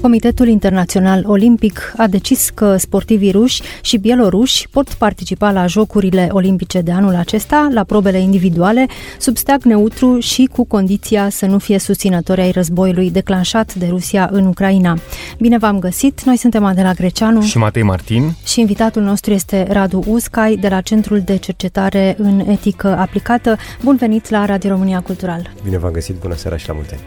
Comitetul Internațional Olimpic a decis că sportivii ruși și bieloruși pot participa la Jocurile Olimpice de anul acesta, la probele individuale, sub steag neutru și cu condiția să nu fie susținători ai războiului declanșat de Rusia în Ucraina. Bine v-am găsit! Noi suntem Adela Greceanu și Matei Martin și invitatul nostru este Radu Uscai de la Centrul de Cercetare în Etică Aplicată. Bun venit la Radio România Cultural! Bine v-am găsit! Bună seara și la multe!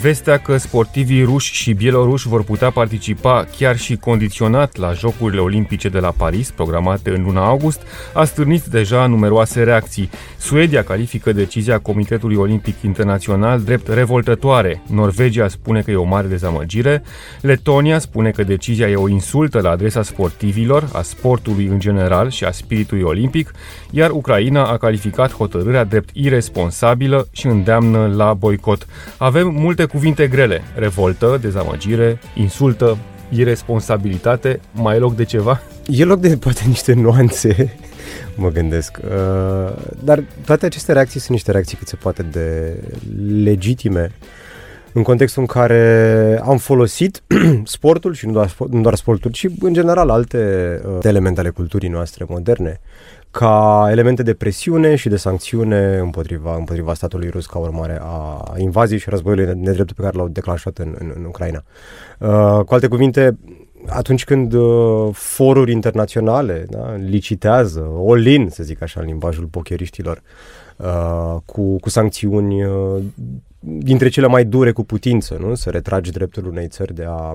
Vestea că sportivii ruși și bieloruși vor putea participa chiar și condiționat la Jocurile Olimpice de la Paris, programate în luna august, a stârnit deja numeroase reacții. Suedia califică decizia Comitetului Olimpic Internațional drept revoltătoare. Norvegia spune că e o mare dezamăgire. Letonia spune că decizia e o insultă la adresa sportivilor, a sportului în general și a spiritului olimpic, iar Ucraina a calificat hotărârea drept irresponsabilă și îndeamnă la boicot. Avem multe multe cuvinte grele. Revoltă, dezamăgire, insultă, irresponsabilitate. Mai e loc de ceva? E loc de poate niște nuanțe, mă gândesc. Uh, dar toate aceste reacții sunt niște reacții cât se poate de legitime în contextul în care am folosit sportul și nu doar, nu doar sportul, ci în general alte uh, elemente ale culturii noastre moderne ca elemente de presiune și de sancțiune împotriva, împotriva statului rus ca urmare a invaziei și războiului nedreptul pe care l-au declanșat în, în, în Ucraina. Uh, cu alte cuvinte, atunci când uh, foruri internaționale da, licitează, olin, să zic așa, în limbajul pocheriștilor, uh, cu, cu sancțiuni uh, dintre cele mai dure cu putință, nu? să retragi dreptul unei țări de a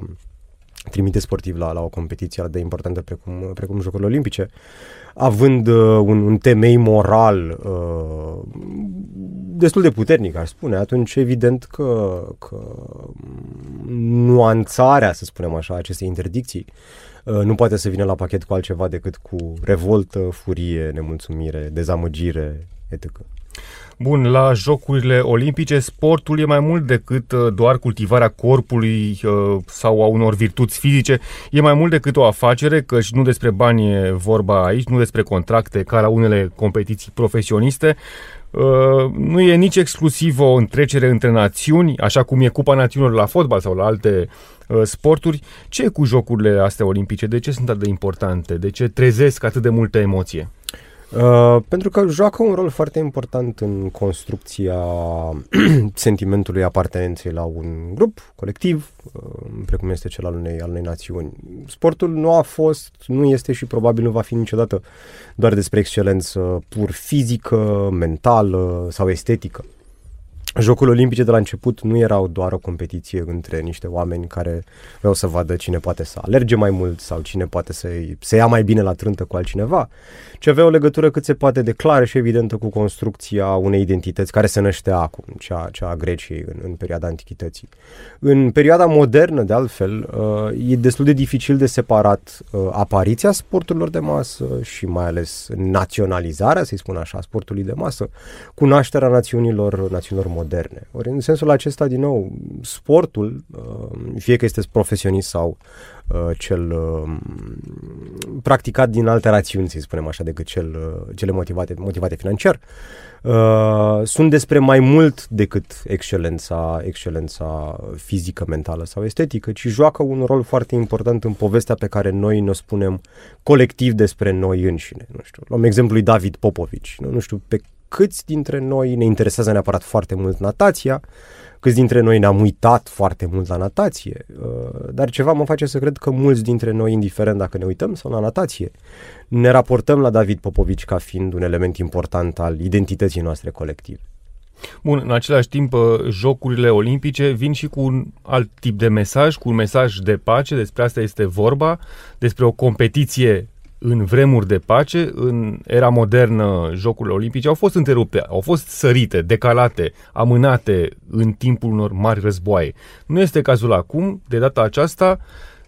trimite sportiv la, la o competiție de importantă precum, precum Jocurile Olimpice, având uh, un, un temei moral uh, destul de puternic, aș spune, atunci evident că, că nuanțarea, să spunem așa, acestei interdicții uh, nu poate să vină la pachet cu altceva decât cu revoltă, furie, nemulțumire, dezamăgire, etc. Bun, la Jocurile Olimpice, sportul e mai mult decât uh, doar cultivarea corpului uh, sau a unor virtuți fizice. E mai mult decât o afacere, căci nu despre bani e vorba aici, nu despre contracte ca la unele competiții profesioniste. Uh, nu e nici exclusiv o întrecere între națiuni, așa cum e Cupa Națiunilor la fotbal sau la alte sporturi. Ce e cu jocurile astea olimpice? De ce sunt atât de importante? De ce trezesc atât de multă emoție? Uh, pentru că joacă un rol foarte important în construcția sentimentului apartenenței la un grup colectiv, uh, precum este cel al unei, al unei națiuni. Sportul nu a fost, nu este și probabil nu va fi niciodată doar despre excelență pur fizică, mentală sau estetică. Jocurile Olimpice de la început nu erau doar o competiție între niște oameni care vreau să vadă cine poate să alerge mai mult sau cine poate să se ia mai bine la trântă cu altcineva, ci avea o legătură cât se poate de clară și evidentă cu construcția unei identități care se năștea acum, cea, cea a Greciei în, în perioada Antichității. În perioada modernă, de altfel, uh, e destul de dificil de separat uh, apariția sporturilor de masă și mai ales naționalizarea, să-i spun așa, sportului de masă, cu nașterea națiunilor, națiunilor moderne. Ori în sensul acesta, din nou, sportul, uh, fie că este profesionist sau uh, cel uh, practicat din alte rațiuni, să spunem așa, decât cel, cele motivate, motivate financiar, sunt despre mai mult decât excelența, excelența fizică, mentală sau estetică, ci joacă un rol foarte important în povestea pe care noi ne spunem colectiv despre noi înșine. Nu știu, luăm exemplul lui David Popovici. Nu, nu știu pe câți dintre noi ne interesează neapărat foarte mult natația, câți dintre noi ne-am uitat foarte mult la natație, uh, dar ceva mă face să cred că mulți dintre noi, indiferent dacă ne uităm sau la natație, ne raportăm la David Popovici ca fiind un element important al identității noastre colective. Bun, în același timp, uh, jocurile olimpice vin și cu un alt tip de mesaj, cu un mesaj de pace, despre asta este vorba, despre o competiție în vremuri de pace, în era modernă, Jocurile Olimpice au fost întrerupte, au fost sărite, decalate, amânate în timpul unor mari războaie. Nu este cazul acum, de data aceasta,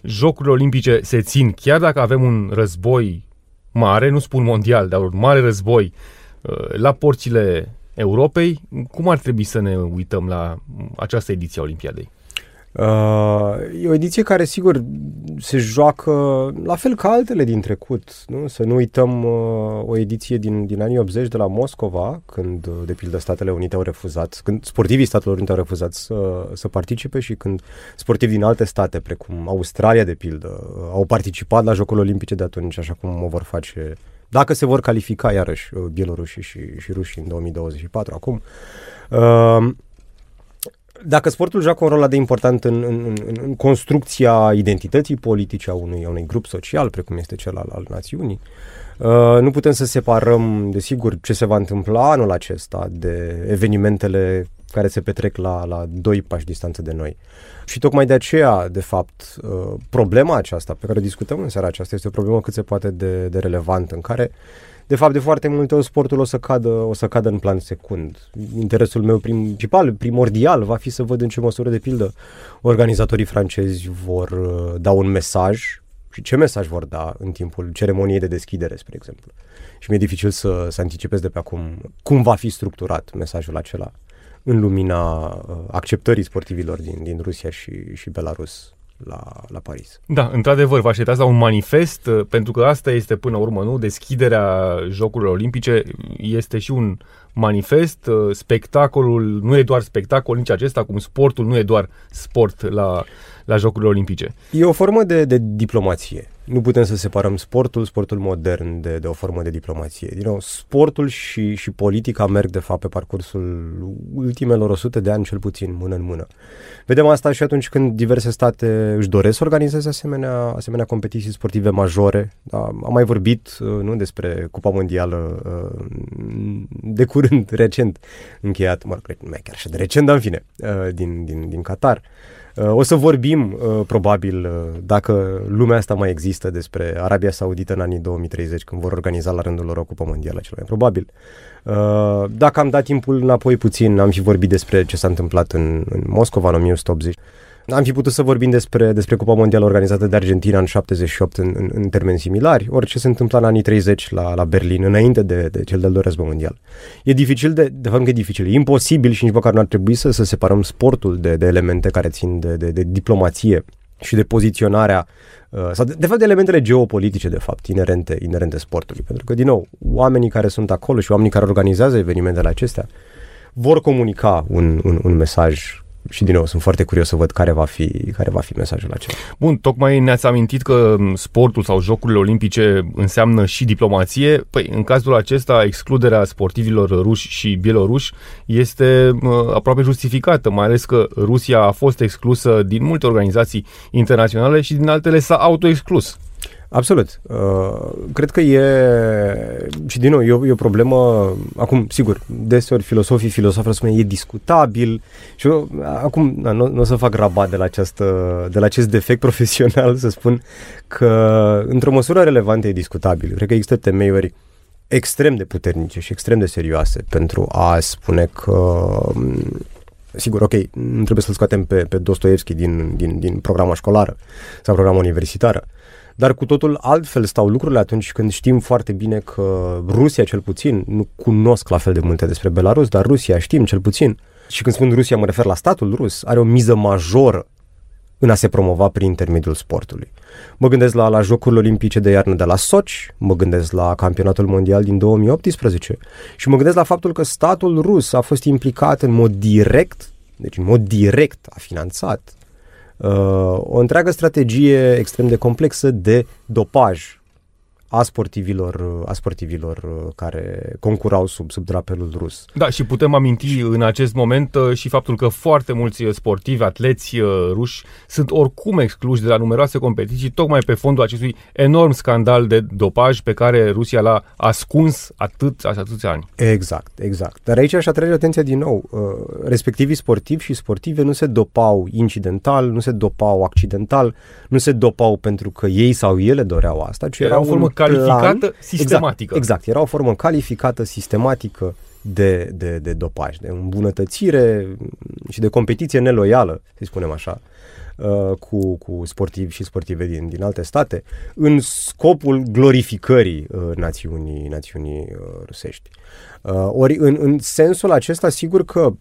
Jocurile Olimpice se țin, chiar dacă avem un război mare, nu spun mondial, dar un mare război uh, la porțile Europei, cum ar trebui să ne uităm la această ediție a Olimpiadei? Uh, e o ediție care, sigur, se joacă la fel ca altele din trecut. Nu? Să nu uităm uh, o ediție din, din anii 80 de la Moscova, când, uh, de pildă, Statele Unite au refuzat, când sportivii Statelor Unite au refuzat să, să participe și când sportivi din alte state, precum Australia, de pildă, uh, au participat la Jocurile Olimpice de atunci, așa cum o vor face dacă se vor califica iarăși uh, bielorușii și, și rușii în 2024 acum. Uh, dacă sportul joacă un rol de important în, în, în, în construcția identității politice a unui, a unui grup social, precum este cel al, al națiunii, uh, nu putem să separăm, desigur, ce se va întâmpla anul acesta de evenimentele care se petrec la, la doi pași distanță de noi. Și tocmai de aceea, de fapt, uh, problema aceasta pe care o discutăm în seara aceasta este o problemă cât se poate de, de relevantă, în care de fapt, de foarte multe ori sportul o să cadă, o să cadă în plan secund. Interesul meu principal, primordial, va fi să văd în ce măsură, de pildă, organizatorii francezi vor uh, da un mesaj și ce mesaj vor da în timpul ceremoniei de deschidere, spre exemplu. Și mi-e dificil să, să anticipez de pe acum cum va fi structurat mesajul acela în lumina uh, acceptării sportivilor din, din Rusia și, și Belarus la, la Paris. Da, într-adevăr, vă așteptați la un manifest, uh, pentru că asta este până la urmă, nu? Deschiderea Jocurilor Olimpice este și un manifest, uh, spectacolul nu e doar spectacol nici acesta, cum sportul nu e doar sport la, la Jocurile Olimpice. E o formă de, de diplomație. Nu putem să separăm sportul, sportul modern, de, de o formă de diplomație. Din nou, sportul și, și politica merg, de fapt, pe parcursul ultimelor 100 de ani, cel puțin, mână în mână. Vedem asta și atunci când diverse state își doresc să organizeze asemenea, asemenea competiții sportive majore. Da, am mai vorbit uh, nu, despre Cupa Mondială uh, de curând, recent încheiat, mă rog, nu chiar și de recent, dar în fine, uh, din, din, din Qatar. Uh, o să vorbim, uh, probabil, uh, dacă lumea asta mai există, despre Arabia Saudită în anii 2030, când vor organiza la rândul lor o cupă mondială, cel mai probabil. Dacă am dat timpul înapoi puțin, am fi vorbit despre ce s-a întâmplat în, în Moscova în 1980. Am fi putut să vorbim despre, despre Cupa Mondială organizată de Argentina în 78 în, în, în termeni similari, orice se întâmpla în anii 30 la, la Berlin, înainte de, de cel de-al doilea război mondial. E dificil, de, de fapt că e dificil, e imposibil și nici măcar nu ar trebui să, să separăm sportul de, de elemente care țin de, de, de diplomație și de poziționarea uh, sau de, de fapt de elementele geopolitice de fapt inerente, inerente sportului. Pentru că, din nou, oamenii care sunt acolo și oamenii care organizează evenimentele acestea vor comunica un, un, un mesaj și din nou sunt foarte curios să văd care va fi, care va fi mesajul acela. Bun, tocmai ne-ați amintit că sportul sau jocurile olimpice înseamnă și diplomație. Păi, în cazul acesta, excluderea sportivilor ruși și bieloruși este uh, aproape justificată, mai ales că Rusia a fost exclusă din multe organizații internaționale și din altele s-a autoexclus. Absolut. Uh, cred că e, și din nou, e o, e o problemă, acum, sigur, deseori filosofii, filosofii spune e discutabil și eu, acum da, nu, nu o să fac rabat de la, această, de la acest defect profesional, să spun că într-o măsură relevantă e discutabil. Cred că există temeiuri extrem de puternice și extrem de serioase pentru a spune că Sigur, ok, nu trebuie să-l scoatem pe, pe Dostoevski din, din, din programa școlară sau programa universitară, dar cu totul altfel stau lucrurile atunci când știm foarte bine că Rusia cel puțin, nu cunosc la fel de multe despre Belarus, dar Rusia știm cel puțin, și când spun Rusia mă refer la statul rus, are o miză majoră în a se promova prin intermediul sportului. Mă gândesc la, la Jocurile Olimpice de iarnă de la Sochi, mă gândesc la Campionatul Mondial din 2018 și mă gândesc la faptul că statul rus a fost implicat în mod direct, deci în mod direct a finanțat uh, o întreagă strategie extrem de complexă de dopaj a sportivilor, a sportivilor uh, care concurau sub, sub drapelul rus. Da, și putem aminti în acest moment uh, și faptul că foarte mulți sportivi, atleți uh, ruși sunt oricum excluși de la numeroase competiții, tocmai pe fondul acestui enorm scandal de dopaj pe care Rusia l-a ascuns atât, atâția ani. Exact, exact. Dar aici aș atrage atenția din nou. Respectivii sportivi și sportive nu se dopau incidental, nu se dopau accidental, nu se dopau pentru că ei sau ele doreau asta, ci era, era o formă calificată plan, sistematică. Exact, exact, era o formă calificată sistematică de, de, de dopaj, de îmbunătățire și de competiție neloială, să spunem așa, uh, cu, cu sportivi și sportive din, din alte state în scopul glorificării uh, națiunii, națiunii uh, rusești. Uh, ori în, în sensul acesta, sigur că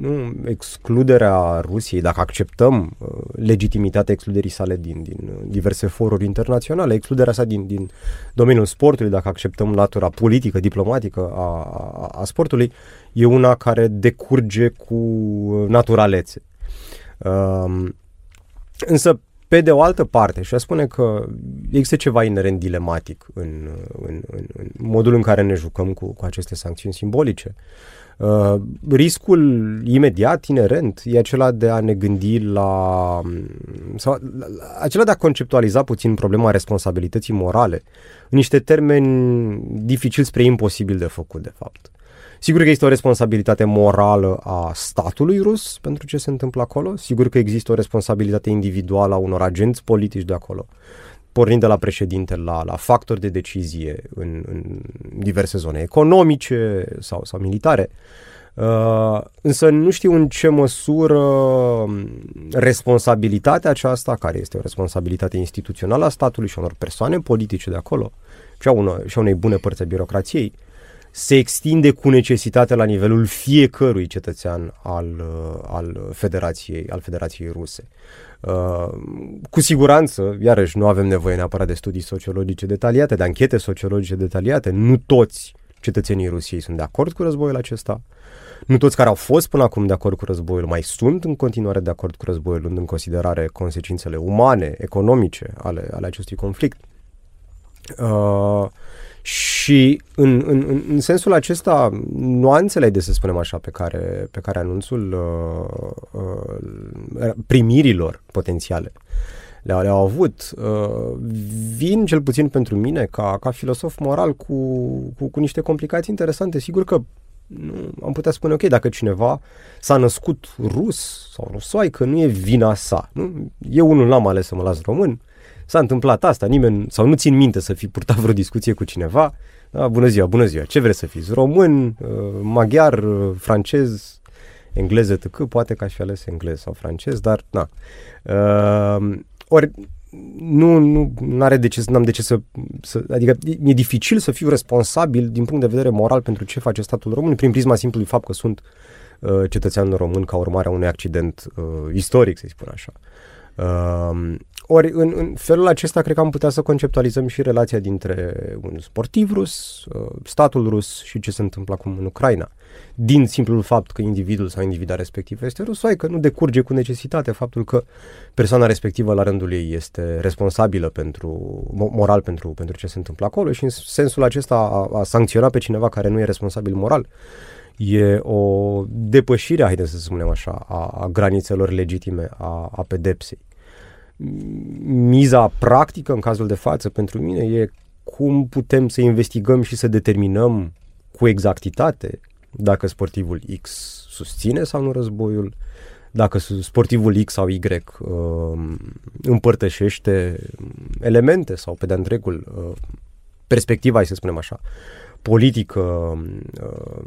nu, excluderea Rusiei, dacă acceptăm uh, legitimitatea excluderii sale din, din diverse foruri internaționale, excluderea sa din, din domeniul sportului, dacă acceptăm latura politică, diplomatică a, a, a sportului, e una care decurge cu naturalețe. Uh, însă, pe de o altă parte, și a spune că există ceva inerent dilematic în, în, în, în modul în care ne jucăm cu, cu aceste sancțiuni simbolice. Uh, riscul imediat, inerent, e acela de a ne gândi la. sau acela de a conceptualiza puțin problema responsabilității morale în niște termeni dificil spre imposibil de făcut, de fapt. Sigur că există o responsabilitate morală a statului rus pentru ce se întâmplă acolo, sigur că există o responsabilitate individuală a unor agenți politici de acolo, pornind de la președinte la, la factori de decizie în, în diverse zone economice sau, sau militare. Uh, însă nu știu în ce măsură responsabilitatea aceasta, care este o responsabilitate instituțională a statului și unor persoane politice de acolo, și a, unor, și a unei bune părți a birocrației, uh, se extinde cu necesitate la nivelul fiecărui cetățean al, uh, al, Federației, al Federației Ruse. Uh, cu siguranță, iarăși, nu avem nevoie neapărat de studii sociologice detaliate, de anchete sociologice detaliate. Nu toți cetățenii Rusiei sunt de acord cu războiul acesta. Nu toți care au fost până acum de acord cu războiul mai sunt în continuare de acord cu războiul, luând în considerare consecințele umane, economice ale, ale acestui conflict. Uh, și în, în, în sensul acesta, nuanțele, de să spunem așa, pe care, pe care anunțul uh, uh, primirilor potențiale le-au, le-au avut, uh, vin cel puțin pentru mine ca, ca filosof moral cu, cu, cu niște complicații interesante. Sigur că nu, am putea spune, ok, dacă cineva s-a născut rus sau rusoaică, nu e vina sa. Nu? Eu unul n-am ales să mă las român, s-a întâmplat asta, nimeni, sau nu țin minte să fi purtat vreo discuție cu cineva, da, bună ziua, bună ziua, ce vreți să fiți? Român, uh, maghiar, uh, francez, englez, etc. Poate că aș fi ales englez sau francez, dar na. Uh, ori nu, nu are de ce, n-am de ce să, să, adică e dificil să fiu responsabil din punct de vedere moral pentru ce face statul român prin prisma simplului fapt că sunt uh, cetățean român ca urmare a unui accident uh, istoric, să-i spun așa. Uh, ori în, în felul acesta cred că am putea să conceptualizăm și relația dintre un sportiv rus, uh, statul rus și ce se întâmplă acum în Ucraina. Din simplul fapt că individul sau individa respectivă este rus, că nu decurge cu necesitate faptul că persoana respectivă la rândul ei este responsabilă pentru, moral pentru, pentru ce se întâmplă acolo și în sensul acesta a, a sancționa pe cineva care nu e responsabil moral e o depășire, haideți să spunem așa, a, a granițelor legitime a, a pedepsei miza practică în cazul de față pentru mine e cum putem să investigăm și să determinăm cu exactitate dacă sportivul X susține sau nu războiul, dacă sportivul X sau Y uh, împărtășește elemente sau pe de întregul uh, perspectiva, să spunem așa, politică, uh,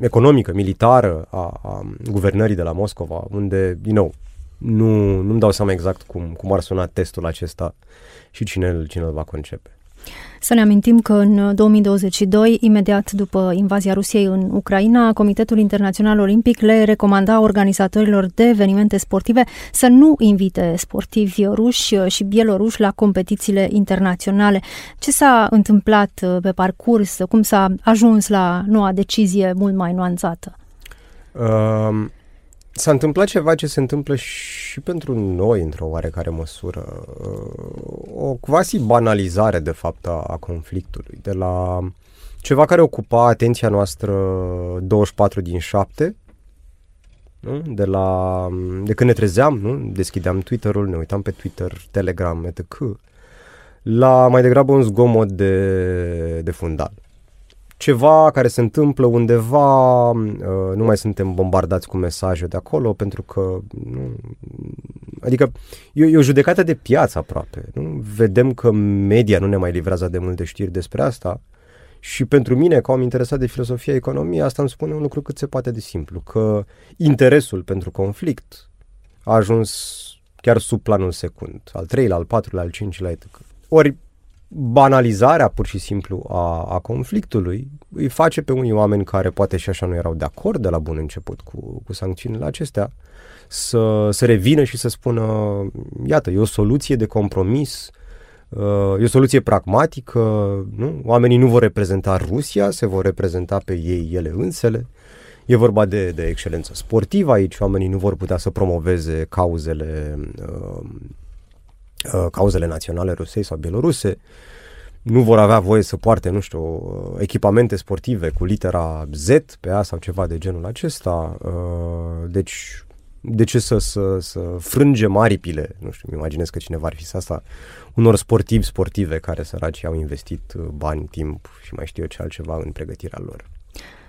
economică, militară a, a guvernării de la Moscova, unde, din nou, nu, nu-mi dau seama exact cum, cum ar suna testul acesta și cine, cine îl va concepe. Să ne amintim că în 2022, imediat după invazia Rusiei în Ucraina, Comitetul Internațional Olimpic le recomanda organizatorilor de evenimente sportive să nu invite sportivi ruși și bieloruși la competițiile internaționale. Ce s-a întâmplat pe parcurs? Cum s-a ajuns la noua decizie mult mai nuanțată? Um S-a întâmplat ceva ce se întâmplă și pentru noi, într-o oarecare măsură. O quasi banalizare, de fapt, a, a conflictului. De la ceva care ocupa atenția noastră 24 din 7, nu? De, la, de când ne trezeam, nu? deschideam Twitter-ul, ne uitam pe Twitter, Telegram, etc., la mai degrabă un zgomot de, de fundal ceva care se întâmplă undeva, uh, nu mai suntem bombardați cu mesaje de acolo, pentru că, nu, adică e, e o judecată de piață aproape. Nu? Vedem că media nu ne mai livrează de multe știri despre asta și pentru mine, ca om interesat de filosofia economiei, asta îmi spune un lucru cât se poate de simplu, că interesul pentru conflict a ajuns chiar sub planul secund, al treilea, al patrulea, al cincilea, etc. Ori banalizarea pur și simplu a, a conflictului îi face pe unii oameni care poate și așa nu erau de acord de la bun început cu, cu sancțiunile acestea să, să revină și să spună iată, e o soluție de compromis uh, E o soluție pragmatică, nu? oamenii nu vor reprezenta Rusia, se vor reprezenta pe ei ele însele. E vorba de, de excelență sportivă aici, oamenii nu vor putea să promoveze cauzele uh, Uh, cauzele naționale rusei sau bieloruse, nu vor avea voie să poarte, nu știu, uh, echipamente sportive cu litera Z pe ea sau ceva de genul acesta. Uh, deci, de ce să, să, să frângem aripile, nu știu, îmi imaginez că cineva ar fi să asta, unor sportivi sportive care săraci au investit bani, timp și mai știu eu ce altceva în pregătirea lor.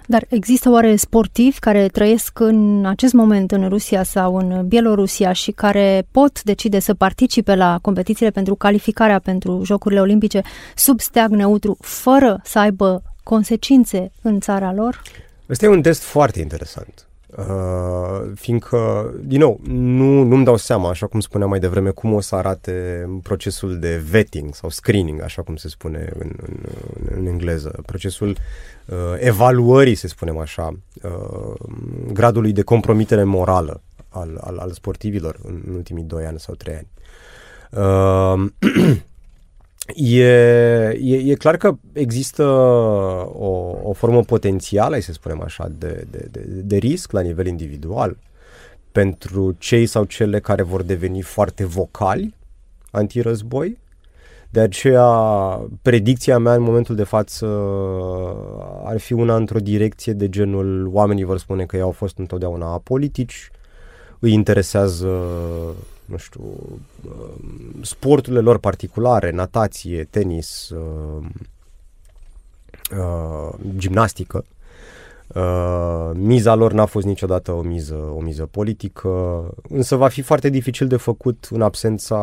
Dar există oare sportivi care trăiesc în acest moment în Rusia sau în Bielorusia și care pot decide să participe la competițiile pentru calificarea pentru Jocurile Olimpice sub steag neutru, fără să aibă consecințe în țara lor? Ăsta e un test foarte interesant. Uh, fiindcă, din nou, nu, nu-mi dau seama, așa cum spuneam mai devreme, cum o să arate procesul de vetting sau screening, așa cum se spune în, în, în engleză, procesul uh, evaluării, să spunem așa, uh, gradului de compromitere morală al, al, al sportivilor în, în ultimii doi ani sau trei ani. Uh, E, e, e clar că există o, o formă potențială, să spunem așa, de, de, de, de risc la nivel individual pentru cei sau cele care vor deveni foarte vocali antirăzboi. De aceea, predicția mea în momentul de față ar fi una într-o direcție de genul oamenii vor spune că ei au fost întotdeauna apolitici, îi interesează nu știu, um, sporturile lor particulare, natație, tenis, um, uh, gimnastică. Uh, miza lor n-a fost niciodată o miză, o miză politică, însă va fi foarte dificil de făcut în absența,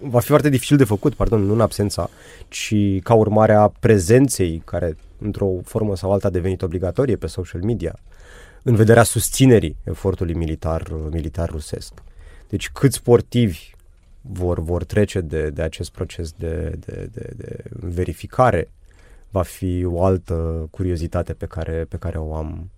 va fi foarte dificil de făcut, pardon, nu în absența, ci ca urmare a prezenței care într-o formă sau alta a devenit obligatorie pe social media, în vederea susținerii efortului militar, militar rusesc. Deci câți sportivi vor, vor trece de, de acest proces de, de, de, de verificare va fi o altă curiozitate pe care, pe care o am.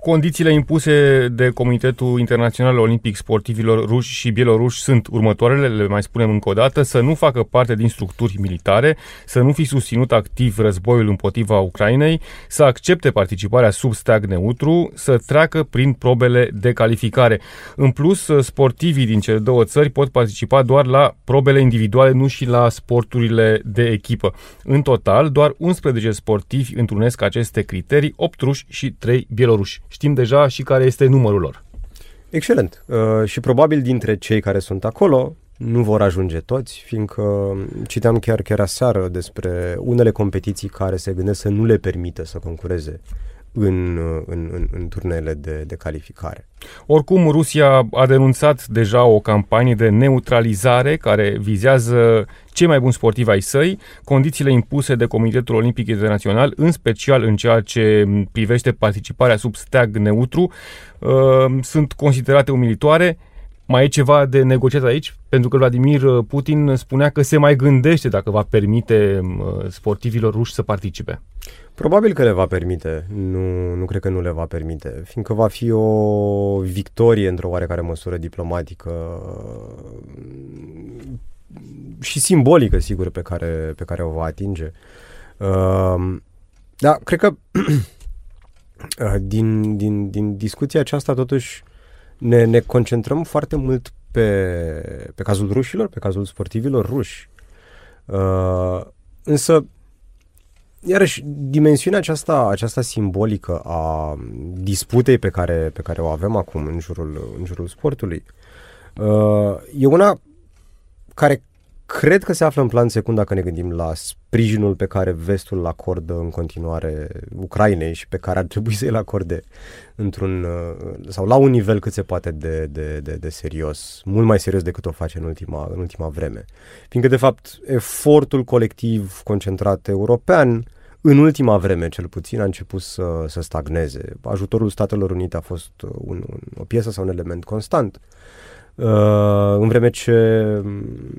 Condițiile impuse de Comitetul Internațional Olimpic Sportivilor ruși și bieloruși sunt următoarele, le mai spunem încă o dată, să nu facă parte din structuri militare, să nu fi susținut activ războiul împotriva Ucrainei, să accepte participarea sub steag neutru, să treacă prin probele de calificare. În plus, sportivii din cele două țări pot participa doar la probele individuale, nu și la sporturile de echipă. În total, doar 11 sportivi întrunesc aceste criterii, 8 ruși și 3 bieloruși ruși. Știm deja și care este numărul lor. Excelent. Uh, și probabil dintre cei care sunt acolo nu vor ajunge toți, fiindcă citeam chiar chiar aseară despre unele competiții care se gândesc să nu le permită să concureze în, în, în, în turnele de, de calificare. Oricum, Rusia a denunțat deja o campanie de neutralizare care vizează cei mai buni sportivi ai săi, condițiile impuse de Comitetul Olimpic Internațional, în special în ceea ce privește participarea sub steag neutru, uh, sunt considerate umilitoare. Mai e ceva de negociat aici? Pentru că Vladimir Putin spunea că se mai gândește dacă va permite uh, sportivilor ruși să participe. Probabil că le va permite, nu, nu cred că nu le va permite, fiindcă va fi o victorie într-o oarecare măsură diplomatică și simbolică, sigur, pe care, pe care o va atinge. Uh, da, cred că din, din, din discuția aceasta totuși ne, ne concentrăm foarte mult pe, pe cazul rușilor, pe cazul sportivilor ruși. Uh, însă iarăși, dimensiunea aceasta, aceasta simbolică a disputei pe care, pe care o avem acum în jurul, în jurul sportului uh, e una care cred că se află în plan secund dacă ne gândim la sprijinul pe care vestul îl acordă în continuare Ucrainei și pe care ar trebui să îl acorde într-un uh, sau la un nivel cât se poate de, de, de, de serios, mult mai serios decât o face în ultima, în ultima vreme. Fiindcă, de fapt, efortul colectiv concentrat european în ultima vreme, cel puțin, a început să, să stagneze. Ajutorul Statelor Unite a fost un, un, o piesă sau un element constant. Uh, în vreme ce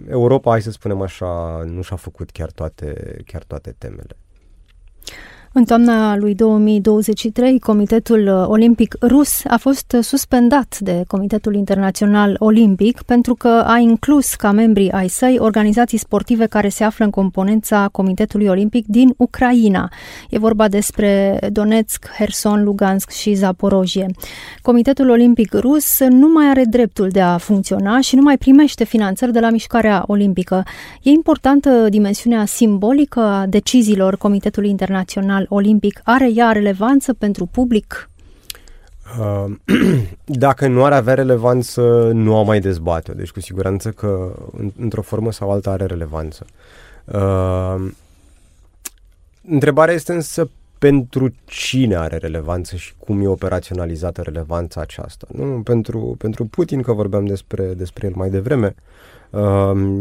Europa, hai să spunem așa, nu și-a făcut chiar toate, chiar toate temele. În toamna lui 2023, Comitetul Olimpic Rus a fost suspendat de Comitetul Internațional Olimpic pentru că a inclus ca membri ai săi organizații sportive care se află în componența Comitetului Olimpic din Ucraina. E vorba despre Donetsk, Herson, Lugansk și Zaporojie. Comitetul Olimpic Rus nu mai are dreptul de a funcționa și nu mai primește finanțări de la mișcarea olimpică. E importantă dimensiunea simbolică a deciziilor Comitetului Internațional olimpic are ea relevanță pentru public? Uh, dacă nu ar avea relevanță, nu am mai dezbate Deci cu siguranță că într-o formă sau alta are relevanță. Uh, întrebarea este însă pentru cine are relevanță și cum e operaționalizată relevanța aceasta. Nu? Pentru, pentru Putin, că vorbeam despre, despre el mai devreme, uh,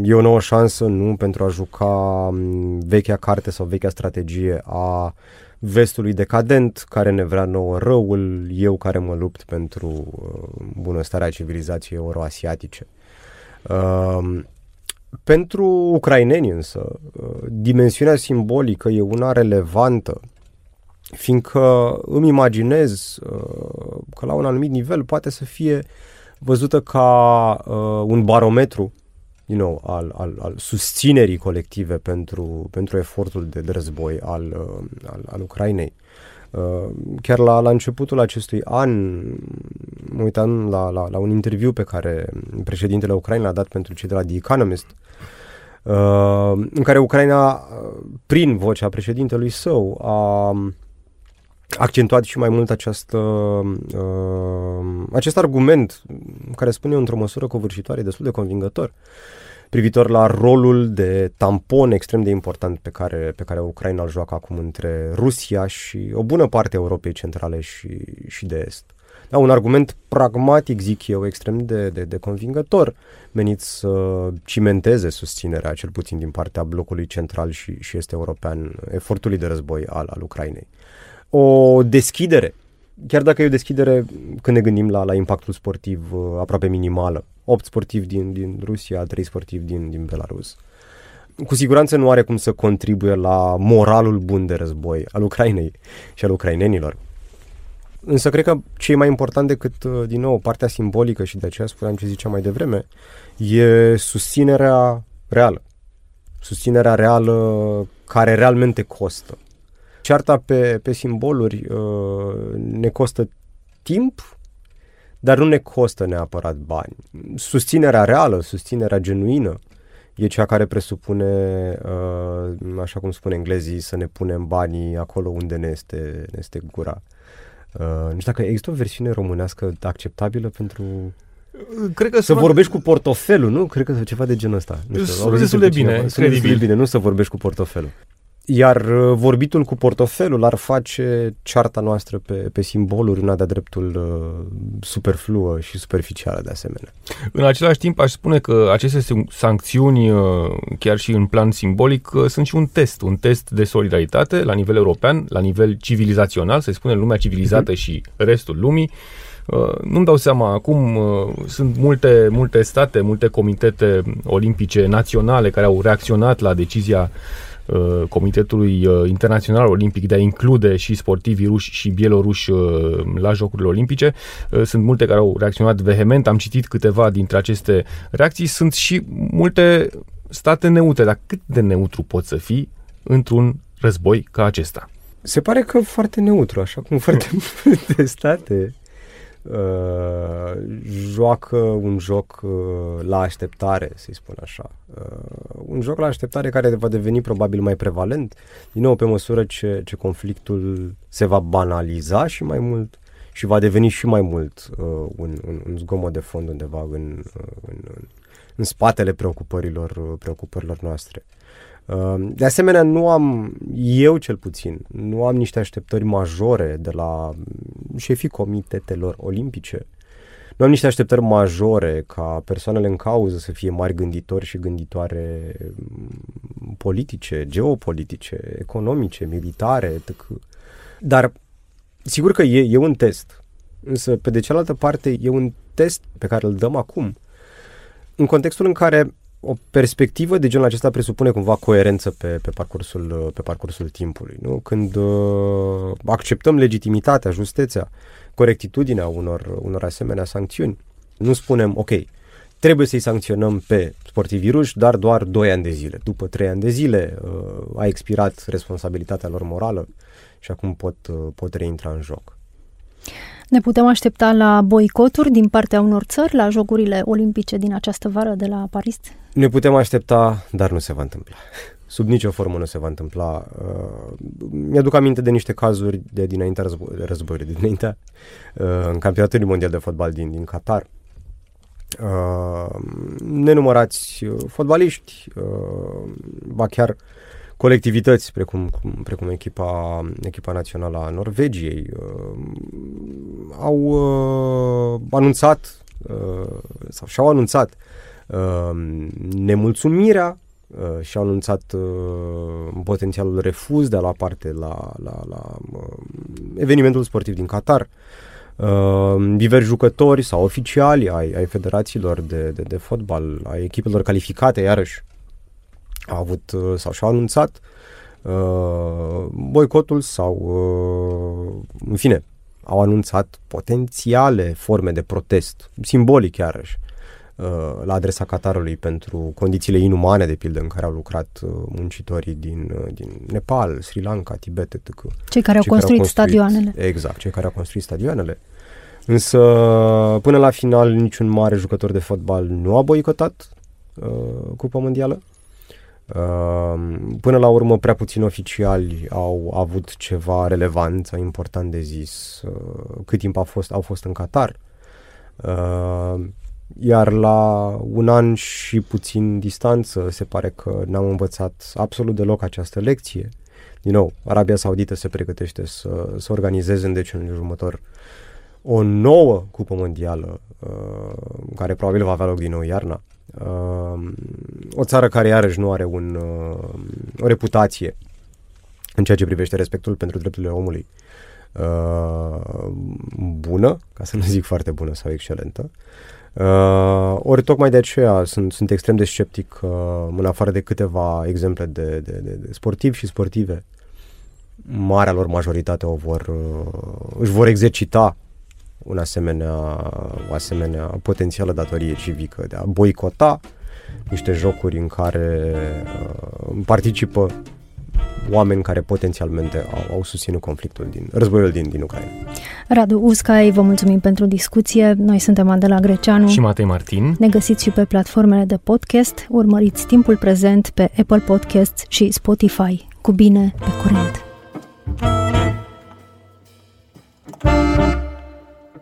e o nouă șansă nu pentru a juca um, vechea carte sau vechea strategie a vestului decadent care ne vrea nouă răul, eu care mă lupt pentru uh, bunăstarea civilizației euroasiatice. Uh, pentru ucraineni însă, uh, dimensiunea simbolică e una relevantă, fiindcă îmi imaginez uh, că la un anumit nivel poate să fie văzută ca uh, un barometru you know, al, al, al susținerii colective pentru, pentru efortul de, de război al, uh, al, al Ucrainei. Uh, chiar la, la începutul acestui an, mă uitam la, la, la un interviu pe care președintele Ucrainei l-a dat pentru cei de la The Economist, uh, în care Ucraina, prin vocea președintelui său, a accentuat și mai mult această, uh, acest argument care spune într-o măsură covârșitoare destul de convingător privitor la rolul de tampon extrem de important pe care, pe care Ucraina îl joacă acum între Rusia și o bună parte a Europei Centrale și, și de Est. Da, un argument pragmatic, zic eu, extrem de, de, de convingător, menit să cimenteze susținerea, cel puțin din partea blocului central și, și este european, efortului de război al, al Ucrainei o deschidere, chiar dacă e o deschidere când ne gândim la, la impactul sportiv uh, aproape minimală. 8 sportivi din, din Rusia, 3 sportivi din, din Belarus. Cu siguranță nu are cum să contribuie la moralul bun de război al Ucrainei și al ucrainenilor. Însă cred că ce e mai important decât, uh, din nou, partea simbolică și de aceea spuneam ce ziceam mai devreme, e susținerea reală. Susținerea reală care realmente costă cearta pe, pe simboluri uh, ne costă timp, dar nu ne costă neapărat bani. Susținerea reală, susținerea genuină, e cea care presupune, uh, așa cum spune englezii, să ne punem banii acolo unde ne este, ne este gura. Uh, nu știu dacă există o versiune românească acceptabilă pentru Cred că să vorbești cu portofelul, nu? Cred că ceva de genul ăsta. Nu știu, destul de bine, credibil. de bine, nu să vorbești cu portofelul. Iar uh, vorbitul cu portofelul ar face cearta noastră pe, pe simboluri una de-a dreptul uh, superfluă și superficială de asemenea. În același timp aș spune că aceste sancțiuni, uh, chiar și în plan simbolic, uh, sunt și un test, un test de solidaritate la nivel european, la nivel civilizațional, să spunem lumea civilizată uh-huh. și restul lumii. Uh, nu-mi dau seama, acum uh, sunt multe, multe state, multe comitete olimpice naționale care au reacționat la decizia Uh, Comitetului uh, Internațional Olimpic de a include și sportivii ruși și bieloruși uh, la Jocurile Olimpice. Sunt multe care au reacționat vehement, am citit câteva dintre aceste reacții. Sunt și multe state neutre, dar cât de neutru poți să fii într-un război ca acesta? Se pare că foarte neutru, așa cum foarte multe state uh, joacă un joc uh, la așteptare, să-i spun așa. Uh, un joc la așteptare care va deveni probabil mai prevalent, din nou pe măsură ce, ce conflictul se va banaliza și mai mult și va deveni și mai mult uh, un, un, un zgomot de fond undeva în, uh, în, în, în spatele preocupărilor, uh, preocupărilor noastre. Ehm, de asemenea, nu am, eu cel puțin, nu am niște așteptări majore de la șefii comitetelor olimpice. Nu am niște așteptări majore ca persoanele în cauză să fie mari gânditori și gânditoare mm, politice, geopolitice, economice, militare, etc. Dar sigur că e, e un test. Însă, pe de cealaltă parte, e un test pe care îl dăm acum în contextul în care o perspectivă de genul acesta presupune cumva coerență pe, pe, parcursul, pe parcursul timpului. Nu? Când uh, acceptăm legitimitatea, justețea, corectitudinea unor, unor asemenea sancțiuni, nu spunem, ok, trebuie să-i sancționăm pe sportivii ruși, dar doar 2 ani de zile. După 3 ani de zile uh, a expirat responsabilitatea lor morală și acum pot, uh, pot reintra în joc. Ne putem aștepta la boicoturi din partea unor țări la Jocurile Olimpice din această vară de la Paris? Ne putem aștepta, dar nu se va întâmpla. Sub nicio formă nu se va întâmpla. Uh, mi-aduc aminte de niște cazuri de dinaintea războ- războiului, de dinaintea, uh, în campionatul mondial de fotbal din, din Qatar. Uh, nenumărați uh, fotbaliști, uh, ba chiar uh, colectivități, precum, precum echipa, echipa națională a Norvegiei, uh, au uh, anunțat uh, sau și-au anunțat uh, nemulțumirea uh, și-au anunțat uh, potențialul refuz de a lua parte la, la, la uh, evenimentul sportiv din Qatar. Uh, diversi jucători sau oficiali ai, ai federațiilor de, de, de fotbal, ai echipelor calificate, iarăși, au avut uh, sau și-au anunțat uh, boicotul sau, uh, în fine, au anunțat potențiale forme de protest, simbolic iarăși, uh, la adresa Qatarului pentru condițiile inumane, de pildă, în care au lucrat uh, muncitorii din, uh, din Nepal, Sri Lanka, Tibet, etc. Cei care au, cei construit, care au construit stadioanele. Exact, cei care au construit stadioanele. Însă, până la final, niciun mare jucător de fotbal nu a boicotat uh, Cupa Mondială. Ehm, până la urmă, prea puțini oficiali au avut ceva relevant sau important de zis uh, cât timp au fost, au fost în Qatar. Ehm, iar la un an și puțin distanță se pare că n-am învățat absolut deloc această lecție. Din nou, Arabia Saudită se pregătește să, să organizeze în deceniul următor o nouă cupă mondială uh, care probabil va avea loc din nou iarna. Uh, o țară care iarăși nu are un, uh, o reputație în ceea ce privește respectul pentru drepturile omului uh, bună, ca să nu zic foarte bună sau excelentă. Uh, ori tocmai de aceea sunt, sunt extrem de sceptic uh, în afară de câteva exemple de, de, de, de sportivi și sportive. Marea lor majoritate o vor, uh, își vor exercita un asemenea, o asemenea potențială datorie civică de a boicota niște jocuri în care uh, participă oameni care potențialmente au, au susținut conflictul din războiul din, din Ucraina. Radu Uscai, vă mulțumim pentru discuție. Noi suntem Adela Greceanu și Matei Martin. Ne găsiți și pe platformele de podcast. Urmăriți timpul prezent pe Apple Podcasts și Spotify. Cu bine, pe curent!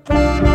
Música